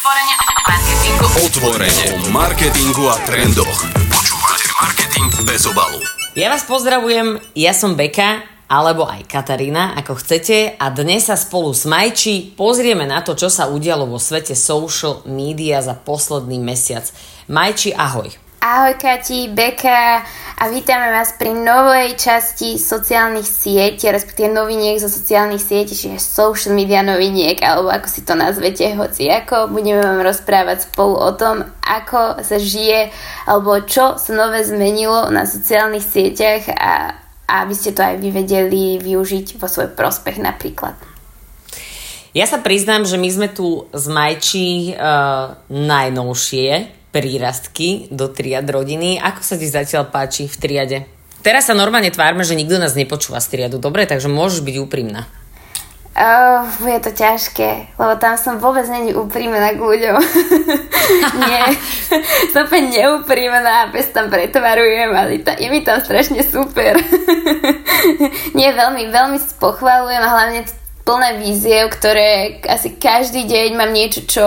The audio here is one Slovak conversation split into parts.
Otvorenie o marketingu. Otvorenie o marketingu a trendoch. Počúvate Marketing bez obalu. Ja vás pozdravujem, ja som Beka, alebo aj Katarína, ako chcete. A dnes sa spolu s Majči pozrieme na to, čo sa udialo vo svete social media za posledný mesiac. Majči, ahoj. Ahoj Kati, Beka a vítame vás pri novej časti sociálnych sietí, respektíve noviniek zo sociálnych sietí, čiže social media noviniek, alebo ako si to nazvete, hoci ako. Budeme vám rozprávať spolu o tom, ako sa žije, alebo čo sa nové zmenilo na sociálnych sieťach a, a aby ste to aj vy vedeli využiť vo svoj prospech napríklad. Ja sa priznám, že my sme tu z Majči uh, najnovšie, prírastky do triad rodiny. Ako sa ti zatiaľ páči v triade? Teraz sa normálne tvárme, že nikto nás nepočúva z triadu, dobre? Takže môžeš byť úprimná. Oh, je to ťažké, lebo tam som vôbec není úprimná k ľuďom. Nie, som úplne neúprimná, bez tam pretvarujem, ale je mi tam strašne super. Nie, veľmi, veľmi pochválujem a hlavne plné víziev, ktoré asi každý deň mám niečo, čo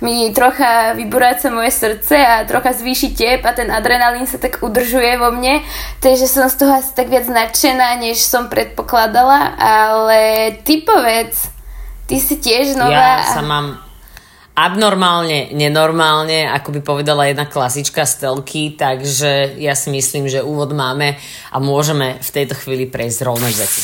mi trocha vyburáca moje srdce a trocha zvýši tep a ten adrenalín sa tak udržuje vo mne, takže som z toho asi tak viac nadšená, než som predpokladala, ale ty povedz, ty si tiež nová. Ja sa mám abnormálne, nenormálne, ako by povedala jedna klasička stelky, takže ja si myslím, že úvod máme a môžeme v tejto chvíli prejsť rovno k veci.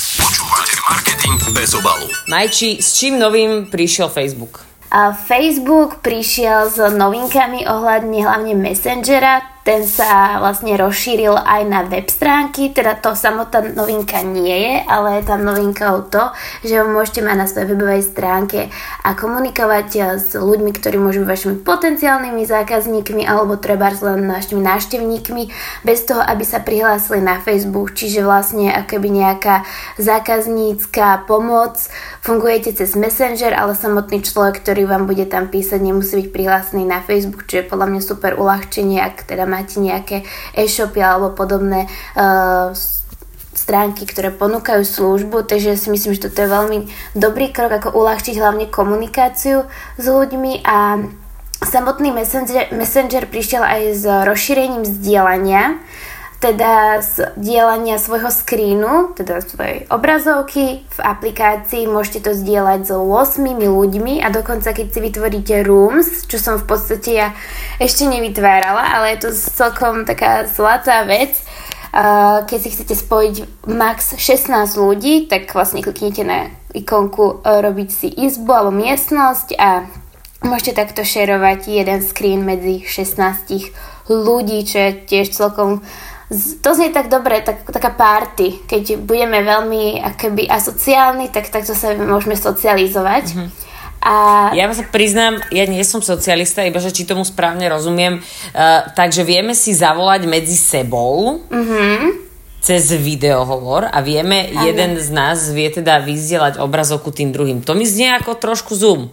Marketing bez obalu. Majči, s čím novým prišiel Facebook? A Facebook prišiel s novinkami ohľadne hlavne Messengera, ten sa vlastne rozšíril aj na web stránky, teda to samotná novinka nie je, ale je tam novinkou to, že môžete mať na svojej webovej stránke a komunikovať s ľuďmi, ktorí môžu byť vašimi potenciálnymi zákazníkmi alebo treba len našimi návštevníkmi bez toho, aby sa prihlásili na Facebook, čiže vlastne akoby nejaká zákaznícka pomoc, fungujete cez Messenger, ale samotný človek, ktorý vám bude tam písať, nemusí byť prihlásený na Facebook, čo je podľa mňa super uľahčenie, ak teda máte nejaké e-shopy alebo podobné uh, stránky, ktoré ponúkajú službu, takže si myslím, že toto je veľmi dobrý krok, ako uľahčiť hlavne komunikáciu s ľuďmi. A samotný messenger, messenger prišiel aj s rozšírením vzdielania, teda z dielania svojho screenu, teda svojej obrazovky v aplikácii môžete to zdieľať so 8 ľuďmi a dokonca keď si vytvoríte rooms, čo som v podstate ja ešte nevytvárala, ale je to celkom taká zlatá vec, keď si chcete spojiť max 16 ľudí, tak vlastne kliknite na ikonku e, robiť si izbu alebo miestnosť a môžete takto šerovať jeden screen medzi 16 ľudí, čo je tiež celkom to znie tak dobre, tak, taká party. Keď budeme veľmi akoby asociálni, tak takto sa môžeme socializovať. Mm-hmm. A... Ja sa priznám, ja nie som socialista, iba že či tomu správne rozumiem. Uh, takže vieme si zavolať medzi sebou mm-hmm. cez videohovor a vieme, ano. jeden z nás vie teda vyzdielať obrazovku tým druhým. To mi znie ako trošku Zoom.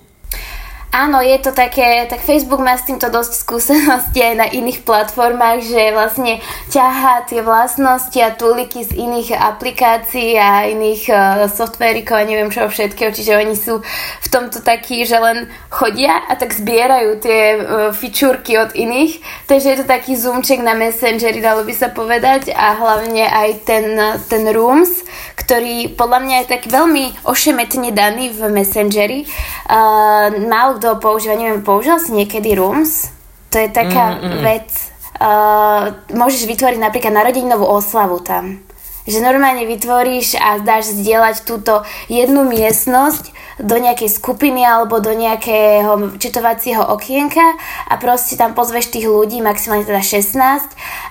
Áno, je to také, tak Facebook má s týmto dosť skúsenosti aj na iných platformách, že vlastne ťahá tie vlastnosti a tuliky z iných aplikácií a iných uh, softverikov a neviem čo všetkého, čiže oni sú v tomto takí, že len chodia a tak zbierajú tie uh, fičúrky od iných, takže je to taký zoomček na Messengeri, dalo by sa povedať a hlavne aj ten, ten Rooms, ktorý podľa mňa je tak veľmi ošemetne daný v Messengeri. Uh, ho používa, neviem, použil si niekedy Rooms? To je taká mm, mm. vec, uh, môžeš vytvoriť napríklad narodeninovú oslavu tam že normálne vytvoríš a dáš zdieľať túto jednu miestnosť do nejakej skupiny alebo do nejakého četovacieho okienka a proste tam pozveš tých ľudí, maximálne teda 16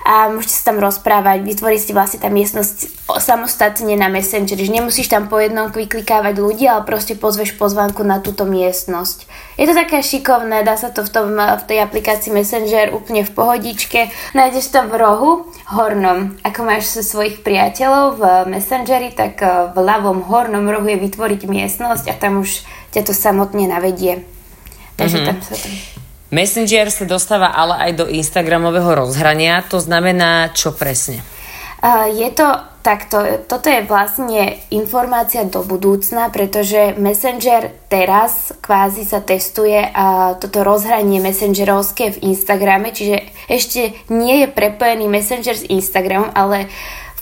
a môžete sa tam rozprávať, vytvorí si vlastne tá miestnosť samostatne na Messenger, že nemusíš tam po jednom vyklikávať ľudí, ale proste pozveš pozvánku na túto miestnosť. Je to také šikovné, dá sa to v, tom, v tej aplikácii Messenger úplne v pohodičke, nájdeš to v rohu hornom, ako máš sa svojich priateľov v Messengeri, tak eh, v ľavom hornom rohu je vytvoriť miestnosť a tam už ťa to samotne navedie. Takže mm-hmm. tam sa tam... Messenger sa dostáva ale aj do Instagramového rozhrania, to znamená čo presne? Uh, je to tak to, toto je vlastne informácia do budúcna, pretože Messenger teraz kvázi sa testuje a toto rozhranie messengerovské v Instagrame, čiže ešte nie je prepojený Messenger s Instagramom, ale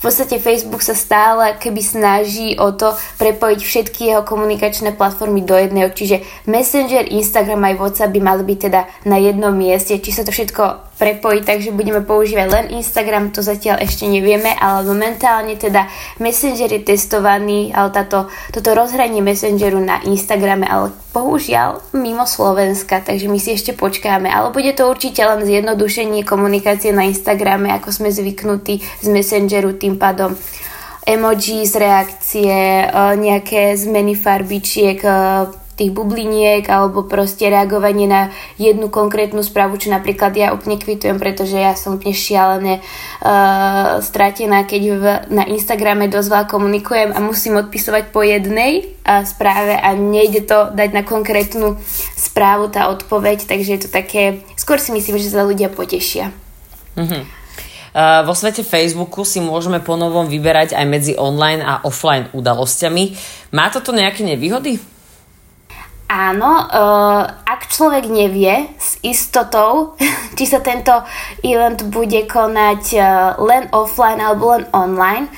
v podstate Facebook sa stále keby snaží o to prepojiť všetky jeho komunikačné platformy do jedného, čiže Messenger, Instagram aj WhatsApp by mali byť teda na jednom mieste, či sa to všetko prepojiť, takže budeme používať len Instagram, to zatiaľ ešte nevieme, ale momentálne teda Messenger je testovaný, ale táto, toto rozhranie Messengeru na Instagrame, ale bohužiaľ mimo Slovenska, takže my si ešte počkáme, ale bude to určite len zjednodušenie komunikácie na Instagrame, ako sme zvyknutí z Messengeru, tým pádom emojis, reakcie, nejaké zmeny farbičiek, tých bubliniek alebo proste reagovanie na jednu konkrétnu správu, čo napríklad ja úplne kvitujem, pretože ja som úplne šialené uh, stratená, keď v, na Instagrame dosť veľa komunikujem a musím odpisovať po jednej uh, správe a nejde to dať na konkrétnu správu tá odpoveď, takže je to také, skôr si myslím, že sa ľudia potešia. Mm-hmm. Uh, vo svete Facebooku si môžeme ponovom vyberať aj medzi online a offline udalosťami. Má toto nejaké nevýhody? Áno, uh, ak človek nevie s istotou, či sa tento event bude konať uh, len offline alebo len online,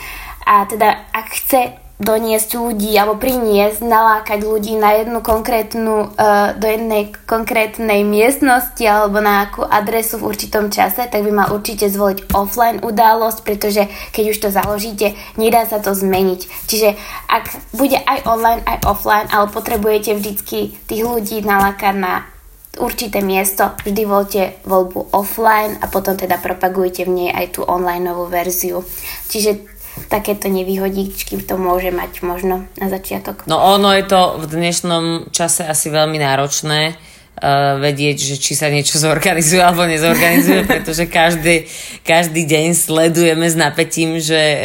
a teda ak chce doniesť ľudí alebo priniesť, nalákať ľudí na jednu konkrétnu, uh, do jednej konkrétnej miestnosti alebo na akú adresu v určitom čase, tak by mal určite zvoliť offline udalosť, pretože keď už to založíte, nedá sa to zmeniť. Čiže ak bude aj online, aj offline, ale potrebujete vždycky tých ľudí nalákať na určité miesto, vždy voľte voľbu offline a potom teda propagujte v nej aj tú online novú verziu. Čiže takéto nevýhodičky to môže mať možno na začiatok. No ono je to v dnešnom čase asi veľmi náročné uh, vedieť, že či sa niečo zorganizuje alebo nezorganizuje, pretože každý, každý deň sledujeme s napätím, že uh,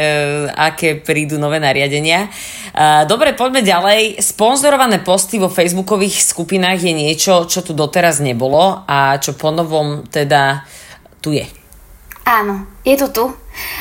aké prídu nové nariadenia. Uh, dobre, poďme ďalej. Sponzorované posty vo facebookových skupinách je niečo, čo tu doteraz nebolo a čo ponovom teda tu je. Áno, je to tu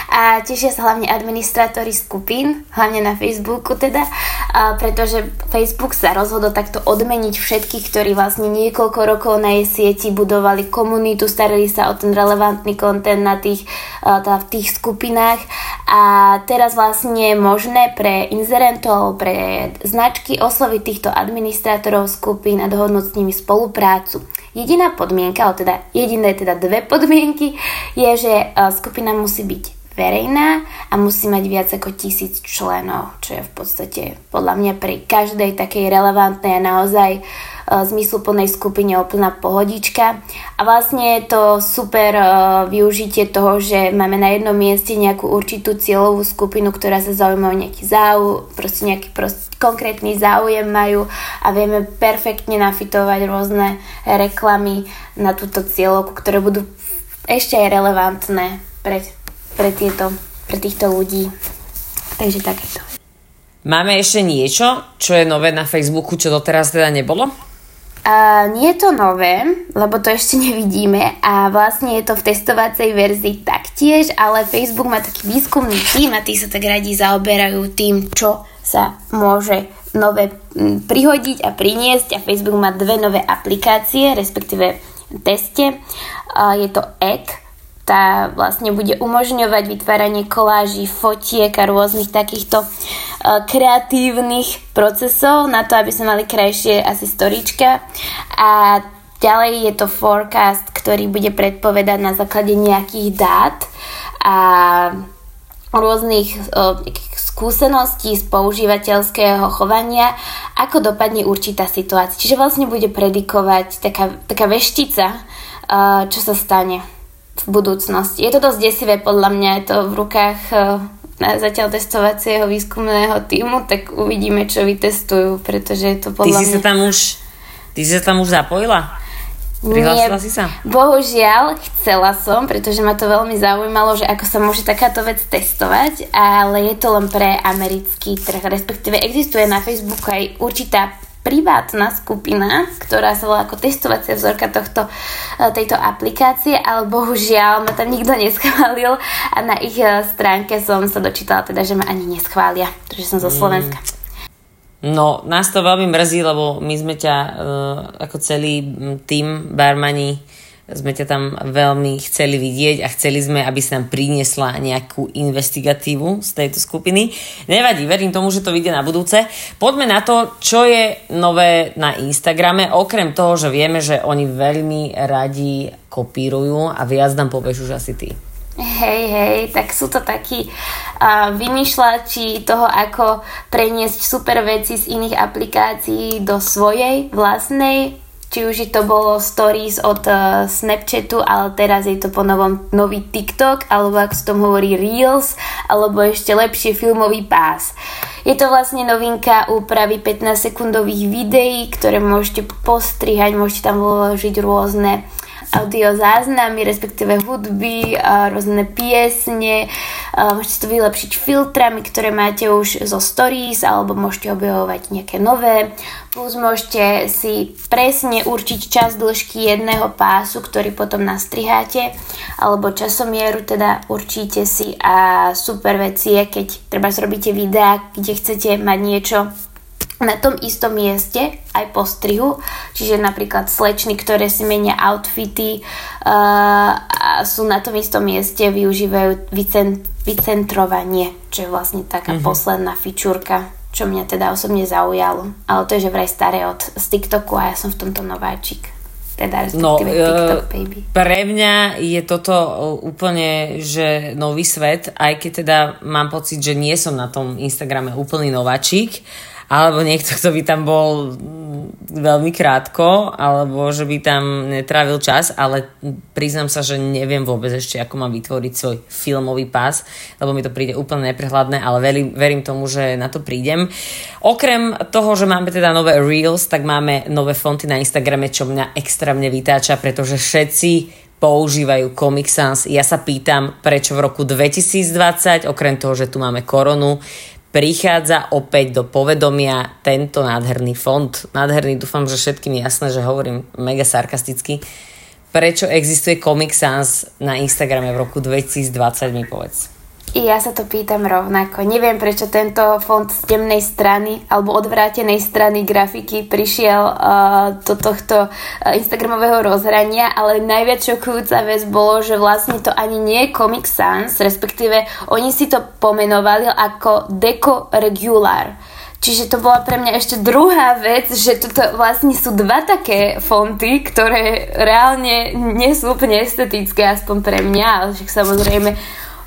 a tešia sa hlavne administrátori skupín, hlavne na Facebooku teda, a pretože Facebook sa rozhodol takto odmeniť všetkých, ktorí vlastne niekoľko rokov na jej sieti budovali komunitu, starali sa o ten relevantný kontent na tých, teda v tých skupinách a teraz vlastne je možné pre inzerentov, pre značky osloviť týchto administrátorov skupín a dohodnúť s nimi spoluprácu. Jediná podmienka, ale teda jediné teda dve podmienky, je, že skupina musí byť verejná a musí mať viac ako tisíc členov, čo je v podstate podľa mňa pri každej takej relevantnej a naozaj uh, zmysluplnej skupine úplná pohodička. A vlastne je to super uh, využitie toho, že máme na jednom mieste nejakú určitú cieľovú skupinu, ktorá sa zaujíma o nejaký záujem, proste nejaký prost, konkrétny záujem majú a vieme perfektne nafitovať rôzne reklamy na túto cieľovku, ktoré budú ešte aj relevantné pre pre, tieto, pre týchto ľudí. Takže takéto. Máme ešte niečo, čo je nové na Facebooku, čo doteraz teda nebolo? Uh, nie je to nové, lebo to ešte nevidíme a vlastne je to v testovacej verzii taktiež, ale Facebook má taký výskumný tým a tí sa tak radi zaoberajú tým, čo sa môže nové prihodiť a priniesť a Facebook má dve nové aplikácie, respektíve teste. Uh, je to Egg, tá vlastne bude umožňovať vytváranie koláží, fotiek a rôznych takýchto uh, kreatívnych procesov na to, aby sme mali krajšie asi storička. A ďalej je to forecast, ktorý bude predpovedať na základe nejakých dát a rôznych uh, skúseností z používateľského chovania, ako dopadne určitá situácia. Čiže vlastne bude predikovať taká, taká veštica, uh, čo sa stane v budúcnosti. Je to dosť desivé podľa mňa, je to v rukách na eh, zatiaľ testovacieho výskumného týmu, tak uvidíme, čo vytestujú, pretože je to podľa ty si mňa... Sa tam už, ty si sa tam už zapojila? Prihlásila si sa? Bohužiaľ, chcela som, pretože ma to veľmi zaujímalo, že ako sa môže takáto vec testovať, ale je to len pre americký trh, respektíve existuje na Facebooku aj určitá privátna skupina, ktorá sa volá ako testovacia vzorka tohto, e, tejto aplikácie, ale bohužiaľ ma tam nikto neschválil a na ich e, stránke som sa dočítala teda, že ma ani neschvália, pretože som zo mm. Slovenska. No, nás to veľmi mrzí, lebo my sme ťa uh, ako celý tým barmani sme ťa tam veľmi chceli vidieť a chceli sme, aby sa nám priniesla nejakú investigatívu z tejto skupiny. Nevadí, verím tomu, že to vyjde na budúce. Poďme na to, čo je nové na Instagrame, okrem toho, že vieme, že oni veľmi radi kopírujú a viac nám povieš už asi ty. Hej, hej, tak sú to takí uh, vymýšľači toho, ako preniesť super veci z iných aplikácií do svojej vlastnej či už to bolo stories od uh, Snapchatu, ale teraz je to po novom nový TikTok, alebo ako sa tom hovorí Reels, alebo ešte lepšie filmový pás. Je to vlastne novinka úpravy 15 sekundových videí, ktoré môžete postrihať, môžete tam vložiť rôzne audio záznamy, respektíve hudby, rôzne piesne. Môžete to vylepšiť filtrami, ktoré máte už zo stories, alebo môžete objavovať nejaké nové. Plus môžete si presne určiť čas dĺžky jedného pásu, ktorý potom nastriháte, alebo časomieru teda určíte si a super vec je, keď treba zrobíte videa, kde chcete mať niečo na tom istom mieste aj po strihu, čiže napríklad slečny, ktoré si menia outfity uh, a sú na tom istom mieste, využívajú vycent- vycentrovanie, čo je vlastne taká mm-hmm. posledná fičúrka, čo mňa teda osobne zaujalo. Ale to je že vraj staré od z TikToku a ja som v tomto nováčik. Teda no, TikTok, baby. Pre mňa je toto e, úplne, že nový svet, aj keď teda mám pocit, že nie som na tom Instagrame úplný nováčik, alebo niekto, kto by tam bol veľmi krátko, alebo že by tam netrávil čas, ale priznám sa, že neviem vôbec ešte, ako mám vytvoriť svoj filmový pás, lebo mi to príde úplne neprehľadné, ale verím, verím tomu, že na to prídem. Okrem toho, že máme teda nové Reels, tak máme nové fonty na Instagrame, čo mňa extrémne vytáča, pretože všetci používajú Comic Sans. Ja sa pýtam, prečo v roku 2020, okrem toho, že tu máme koronu, prichádza opäť do povedomia tento nádherný fond. Nádherný, dúfam, že všetkým je jasné, že hovorím mega sarkasticky. Prečo existuje Comic Sans na Instagrame v roku 2020, mi povedz. I ja sa to pýtam rovnako. Neviem, prečo tento fond z temnej strany alebo odvrátenej strany grafiky prišiel uh, do tohto uh, Instagramového rozhrania, ale najviac šokujúca vec bolo, že vlastne to ani nie je Comic Sans, respektíve oni si to pomenovali ako Deco Regular. Čiže to bola pre mňa ešte druhá vec, že toto vlastne sú dva také fonty, ktoré reálne nie sú úplne estetické, aspoň pre mňa, ale však samozrejme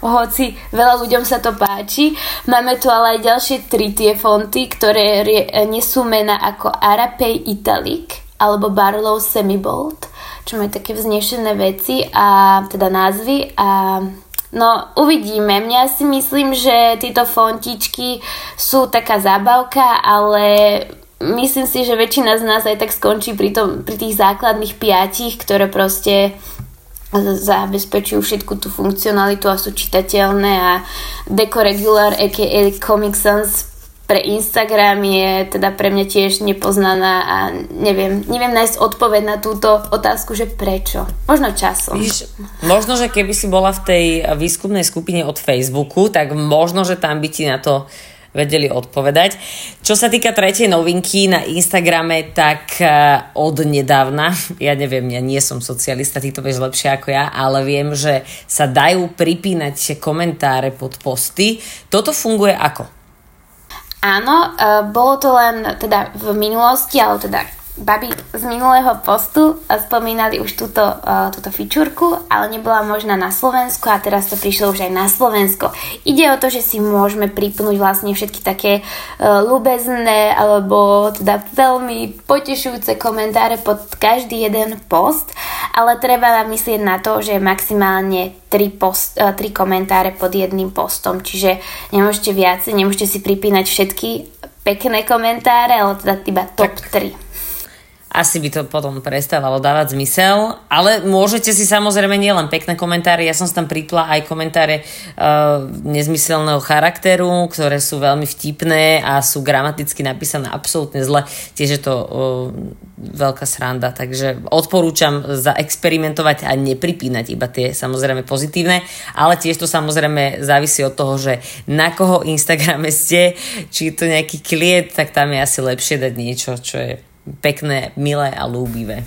hoci veľa ľuďom sa to páči. Máme tu ale aj ďalšie tri tie fonty, ktoré nesú mena ako Arapay Italic alebo Barlow Semibold, čo majú také vznešené veci a teda názvy a No, uvidíme. Mňa si myslím, že tieto fontičky sú taká zábavka, ale myslím si, že väčšina z nás aj tak skončí pri, tom, pri tých základných piatich, ktoré proste zabezpečujú všetku tú funkcionalitu a sú čitateľné a Deco Regular aka Comic Sans pre Instagram je teda pre mňa tiež nepoznaná a neviem, neviem nájsť odpoveď na túto otázku, že prečo. Možno časom. Víš, možno, že keby si bola v tej výskumnej skupine od Facebooku, tak možno, že tam by ti na to vedeli odpovedať. Čo sa týka tretej novinky na Instagrame, tak eh, od nedávna, ja neviem, ja nie som socialista, ty to vieš lepšie ako ja, ale viem, že sa dajú pripínať komentáre pod posty. Toto funguje ako? Áno, eh, bolo to len teda v minulosti, ale teda baby z minulého postu spomínali už túto, uh, túto fičúrku, ale nebola možná na Slovensku a teraz to prišlo už aj na Slovensko. Ide o to, že si môžeme pripnúť vlastne všetky také uh, ľubezné alebo teda veľmi potešujúce komentáre pod každý jeden post, ale treba myslieť na to, že maximálne 3, post, uh, 3 komentáre pod jedným postom, čiže nemôžete viacej, nemôžete si pripínať všetky pekné komentáre, ale teda iba top tak. 3 asi by to potom prestávalo dávať zmysel, ale môžete si samozrejme nielen pekné komentáre, ja som tam pripla aj komentáre uh, nezmyselného charakteru, ktoré sú veľmi vtipné a sú gramaticky napísané absolútne zle, tiež je to uh, veľká sranda, takže odporúčam zaexperimentovať a nepripínať iba tie samozrejme pozitívne, ale tiež to samozrejme závisí od toho, že na koho Instagrame ste, či je to nejaký klient, tak tam je asi lepšie dať niečo, čo je pekné, milé a lúbivé.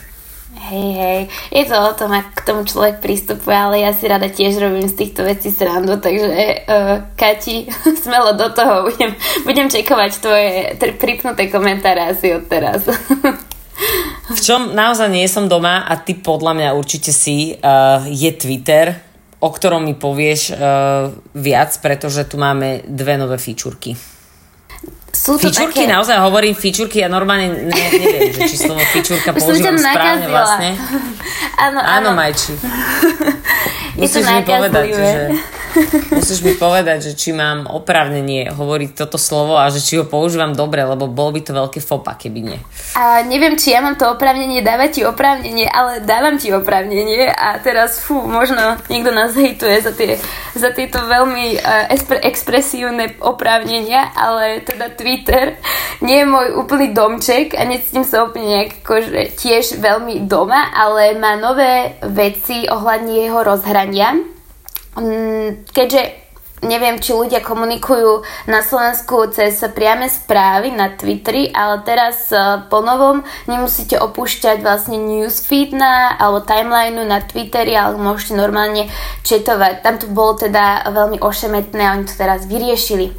Hej, hej, je to o tom, ak k tomu človek pristupuje, ale ja si rada tiež robím z týchto vecí srandu, takže uh, Kati, smelo do toho, budem, budem čekovať tvoje tr- pripnuté komentáre asi od teraz. v čom naozaj nie som doma a ty podľa mňa určite si, uh, je Twitter, o ktorom mi povieš uh, viac, pretože tu máme dve nové fičurky. Sú to fičurky, také... naozaj hovorím fičurky, ja normálne ne, neviem, že či slovo fičurka používam správne vlastne. Áno, áno. Áno, Majči. Musíš mi povedať, že Musíš mi povedať, že či mám oprávnenie hovoriť toto slovo a že či ho používam dobre, lebo bol by to veľké fopa, keby nie. A neviem, či ja mám to oprávnenie dávať ti oprávnenie, ale dávam ti oprávnenie a teraz, fú, možno niekto nás hejtuje za, tie, za tieto veľmi uh, espre, expresívne oprávnenia, ale teda Twitter nie je môj úplný domček a necítim sa úplne nejak akože tiež veľmi doma, ale má nové veci ohľadne jeho rozhrania keďže neviem, či ľudia komunikujú na Slovensku cez priame správy na Twitteri, ale teraz e, po novom nemusíte opúšťať vlastne newsfeed na, alebo timeline na Twitteri, ale môžete normálne četovať. Tam to bolo teda veľmi ošemetné a oni to teraz vyriešili.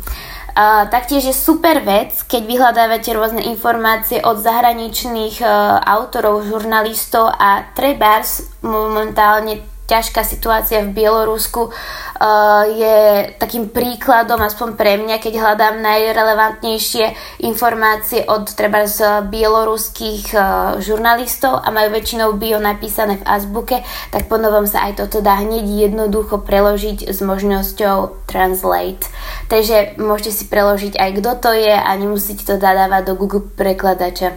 Uh, taktiež je super vec, keď vyhľadávate rôzne informácie od zahraničných uh, autorov, žurnalistov a trebárs momentálne ťažká situácia v Bielorusku uh, je takým príkladom, aspoň pre mňa, keď hľadám najrelevantnejšie informácie od treba z bieloruských uh, žurnalistov a majú väčšinou bio napísané v azbuke, tak po novom sa aj toto dá hneď jednoducho preložiť s možnosťou Translate. Takže môžete si preložiť aj kto to je a nemusíte to dávať do Google prekladača.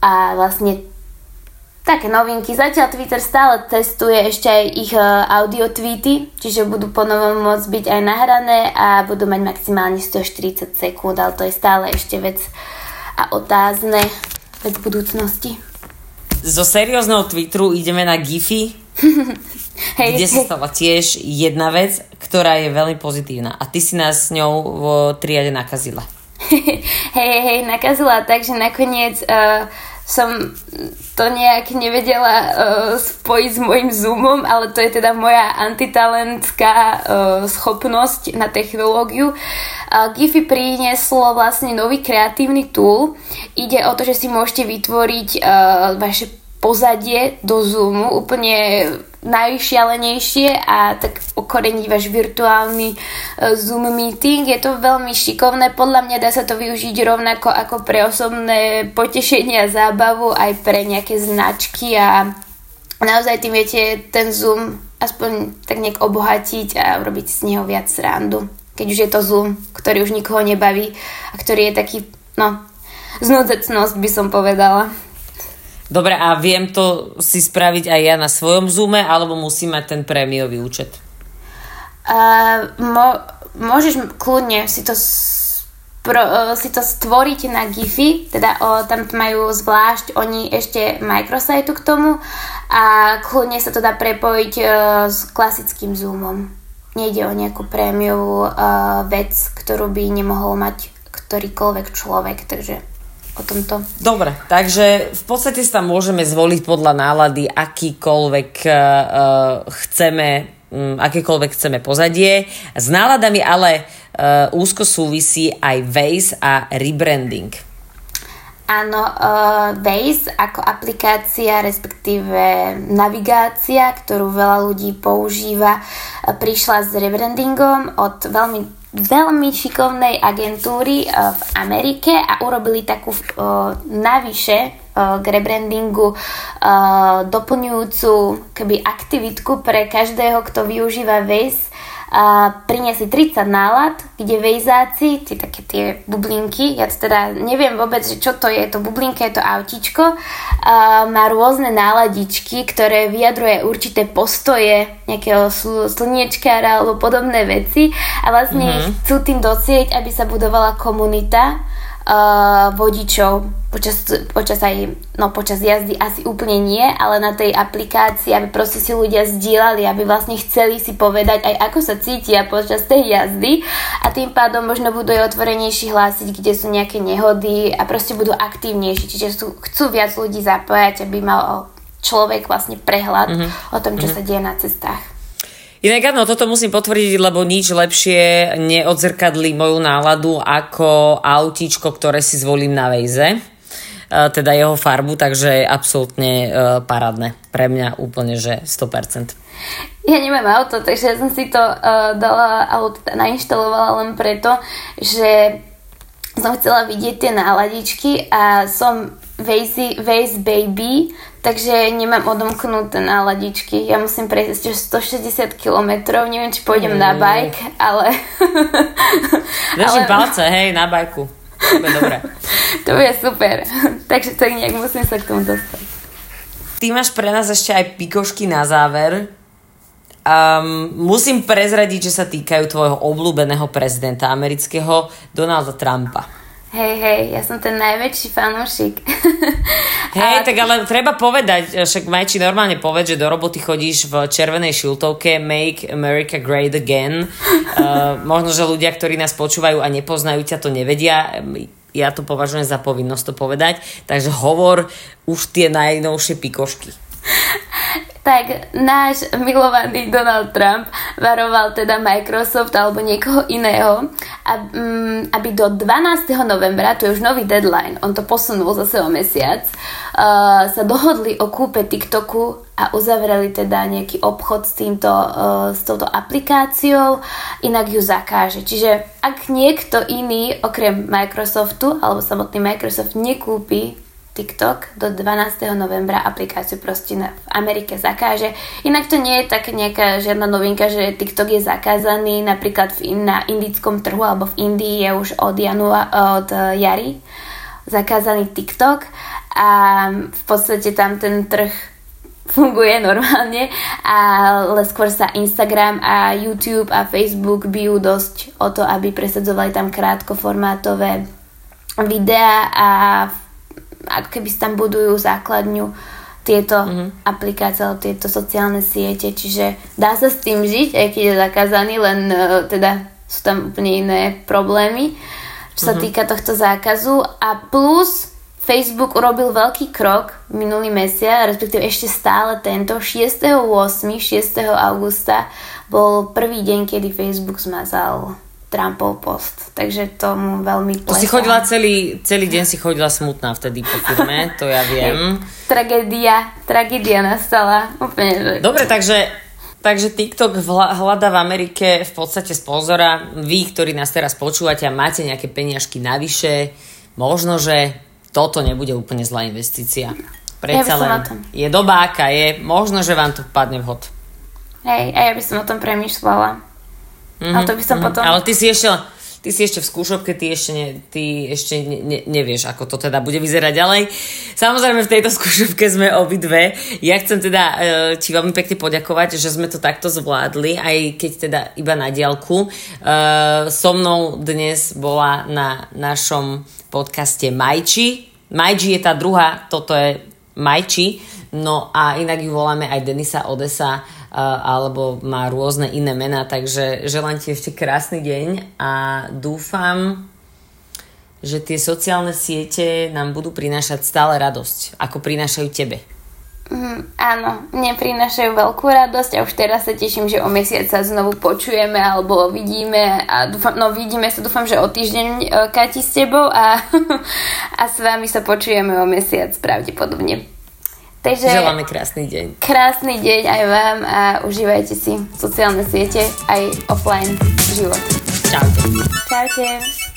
A vlastne také novinky. Zatiaľ Twitter stále testuje ešte aj ich uh, audio tweety, čiže budú ponovom môcť byť aj nahrané a budú mať maximálne 140 sekúnd, ale to je stále ešte vec a otázne vec budúcnosti. Zo seriózneho Twitteru ideme na Giphy, hey, kde sa stala tiež jedna vec, ktorá je veľmi pozitívna a ty si nás s ňou v triade nakazila. hej, hej, nakazila tak, že nakoniec uh, som to nejak nevedela uh, spojiť s mojim Zoomom, ale to je teda moja antitalentská uh, schopnosť na technológiu. Uh, Giphy prinieslo vlastne nový kreatívny tool. Ide o to, že si môžete vytvoriť uh, vaše pozadie do Zoomu úplne najšialenejšie a tak okoreniť váš virtuálny uh, Zoom meeting. Je to veľmi šikovné, podľa mňa dá sa to využiť rovnako ako pre osobné potešenie a zábavu, aj pre nejaké značky a naozaj tým viete ten Zoom aspoň tak nejak obohatiť a urobiť z neho viac srandu. Keď už je to Zoom, ktorý už nikoho nebaví a ktorý je taký, no, znudzecnosť by som povedala. Dobre, a viem to si spraviť aj ja na svojom Zoome, alebo musím mať ten prémiový účet? Uh, mo- môžeš kľudne si to pro, si to stvoriť na Giphy, teda o, tam majú zvlášť oni ešte microsite k tomu a kľudne sa to dá prepojiť uh, s klasickým Zoomom. Nejde o nejakú prémiovú uh, vec, ktorú by nemohol mať ktorýkoľvek človek, takže o tomto. Dobre, takže v podstate sa môžeme zvoliť podľa nálady akýkoľvek uh, chceme um, akékoľvek chceme pozadie. S náladami ale uh, úzko súvisí aj Waze a rebranding. Áno, uh, Waze ako aplikácia, respektíve navigácia, ktorú veľa ľudí používa, prišla s rebrandingom od veľmi veľmi šikovnej agentúry uh, v Amerike a urobili takú uh, navyše k rebrandingu uh, doplňujúcu keby aktivitku pre každého, kto využíva Waze a priniesie 30 nálad, kde vejzáci, tie také tie bublinky, ja teda neviem vôbec, že čo to je, to bublinka je to autíčko, a má rôzne náladičky, ktoré vyjadruje určité postoje nejakého sl- slniečkára alebo podobné veci a vlastne mm-hmm. chcú tým docieť, aby sa budovala komunita uh, vodičov počas, počas aj, no počas jazdy asi úplne nie, ale na tej aplikácii, aby proste si ľudia zdieľali, aby vlastne chceli si povedať aj ako sa cítia počas tej jazdy a tým pádom možno budú aj otvorenejší hlásiť, kde sú nejaké nehody a proste budú aktívnejší, čiže sú, chcú viac ľudí zapájať, aby mal človek vlastne prehľad mm-hmm. o tom, čo mm-hmm. sa deje na cestách. Inak áno, toto musím potvrdiť, lebo nič lepšie neodzrkadlí moju náladu ako autíčko, ktoré si zvolím na vejze teda jeho farbu, takže absolútne parádne. Pre mňa úplne, že 100%. Ja nemám auto, takže ja som si to uh, dala, alebo teda nainštalovala len preto, že som chcela vidieť tie náladičky a som Waze, Waze Baby, takže nemám odomknuté náladičky. Ja musím prejsť ešte 160 km, neviem, či pôjdem mm. na bike, ale... Držím ale... palce, hej, na bajku. To je dobré. to je super. takže tak nejak musím sa k tomu dostať. Ty máš pre nás ešte aj pikošky na záver. Um, musím prezradiť, že sa týkajú tvojho obľúbeného prezidenta amerického Donalda Trumpa. Hej, hej, ja som ten najväčší fanúšik. Hej, a... tak ale treba povedať, však Majči normálne povedať, že do roboty chodíš v červenej šiltovke Make America Great Again. Uh, možno, že ľudia, ktorí nás počúvajú a nepoznajú ťa, to nevedia. Ja to považujem za povinnosť to povedať. Takže hovor už tie najnovšie pikošky tak náš milovaný Donald Trump varoval teda Microsoft alebo niekoho iného, aby do 12. novembra, to je už nový deadline, on to posunul zase o mesiac, uh, sa dohodli o kúpe TikToku a uzavreli teda nejaký obchod s, týmto, uh, s touto aplikáciou, inak ju zakáže. Čiže ak niekto iný okrem Microsoftu alebo samotný Microsoft nekúpi TikTok do 12. novembra aplikáciu proste na, v Amerike zakáže. Inak to nie je tak nejaká žiadna novinka, že TikTok je zakázaný napríklad v, na indickom trhu alebo v Indii je už od, janua, od eh, jary zakázaný TikTok a v podstate tam ten trh funguje normálne, ale skôr sa Instagram a YouTube a Facebook bijú dosť o to, aby presadzovali tam krátkoformátové videá a ako keby si tam budujú základňu tieto mm-hmm. aplikácie alebo tieto sociálne siete, čiže dá sa s tým žiť, aj keď je zakázaný, len uh, teda sú tam úplne iné problémy, čo sa mm-hmm. týka tohto zákazu a plus Facebook urobil veľký krok minulý mesiac, respektíve ešte stále tento, 6.8., 6. augusta bol prvý deň, kedy Facebook zmazal Trumpov post, takže tomu veľmi plesá. To si chodila celý, celý deň si chodila smutná vtedy po firme, to ja viem. tragédia, tragédia nastala, úplne, že... Dobre, takže Takže TikTok hľada v Amerike v podstate sponzora. Vy, ktorí nás teraz počúvate a máte nejaké peniažky navyše, možno, že toto nebude úplne zlá investícia. Predsa ja len je doba, aká je. Možno, že vám to padne vhod. Hej, a ja by som o tom premýšľala. Mm-hmm, ale to by som mm-hmm. potom... Ale ty si ešte, ty si ešte v skúšobke, ty ešte, ne, ty ešte ne, ne, nevieš, ako to teda bude vyzerať ďalej. Samozrejme v tejto skúšobke sme obidve. Ja chcem teda uh, ti veľmi pekne poďakovať, že sme to takto zvládli, aj keď teda iba na diálku. Uh, so mnou dnes bola na našom podcaste Majči. Majči je tá druhá, toto je Majči. No a inak ju voláme aj Denisa Odesa alebo má rôzne iné mená, takže želám ti ešte krásny deň a dúfam, že tie sociálne siete nám budú prinášať stále radosť, ako prinášajú tebe. Mm, áno, mne prinášajú veľkú radosť a už teraz sa teším, že o mesiac sa znovu počujeme alebo vidíme a dúfam, no vidíme sa, dúfam, že o týždeň e, Kati s tebou a, a s vami sa počujeme o mesiac pravdepodobne. Takže Želáme krásny deň. Krásny deň aj vám a užívajte si sociálne siete aj offline život. Čaute. Čaute.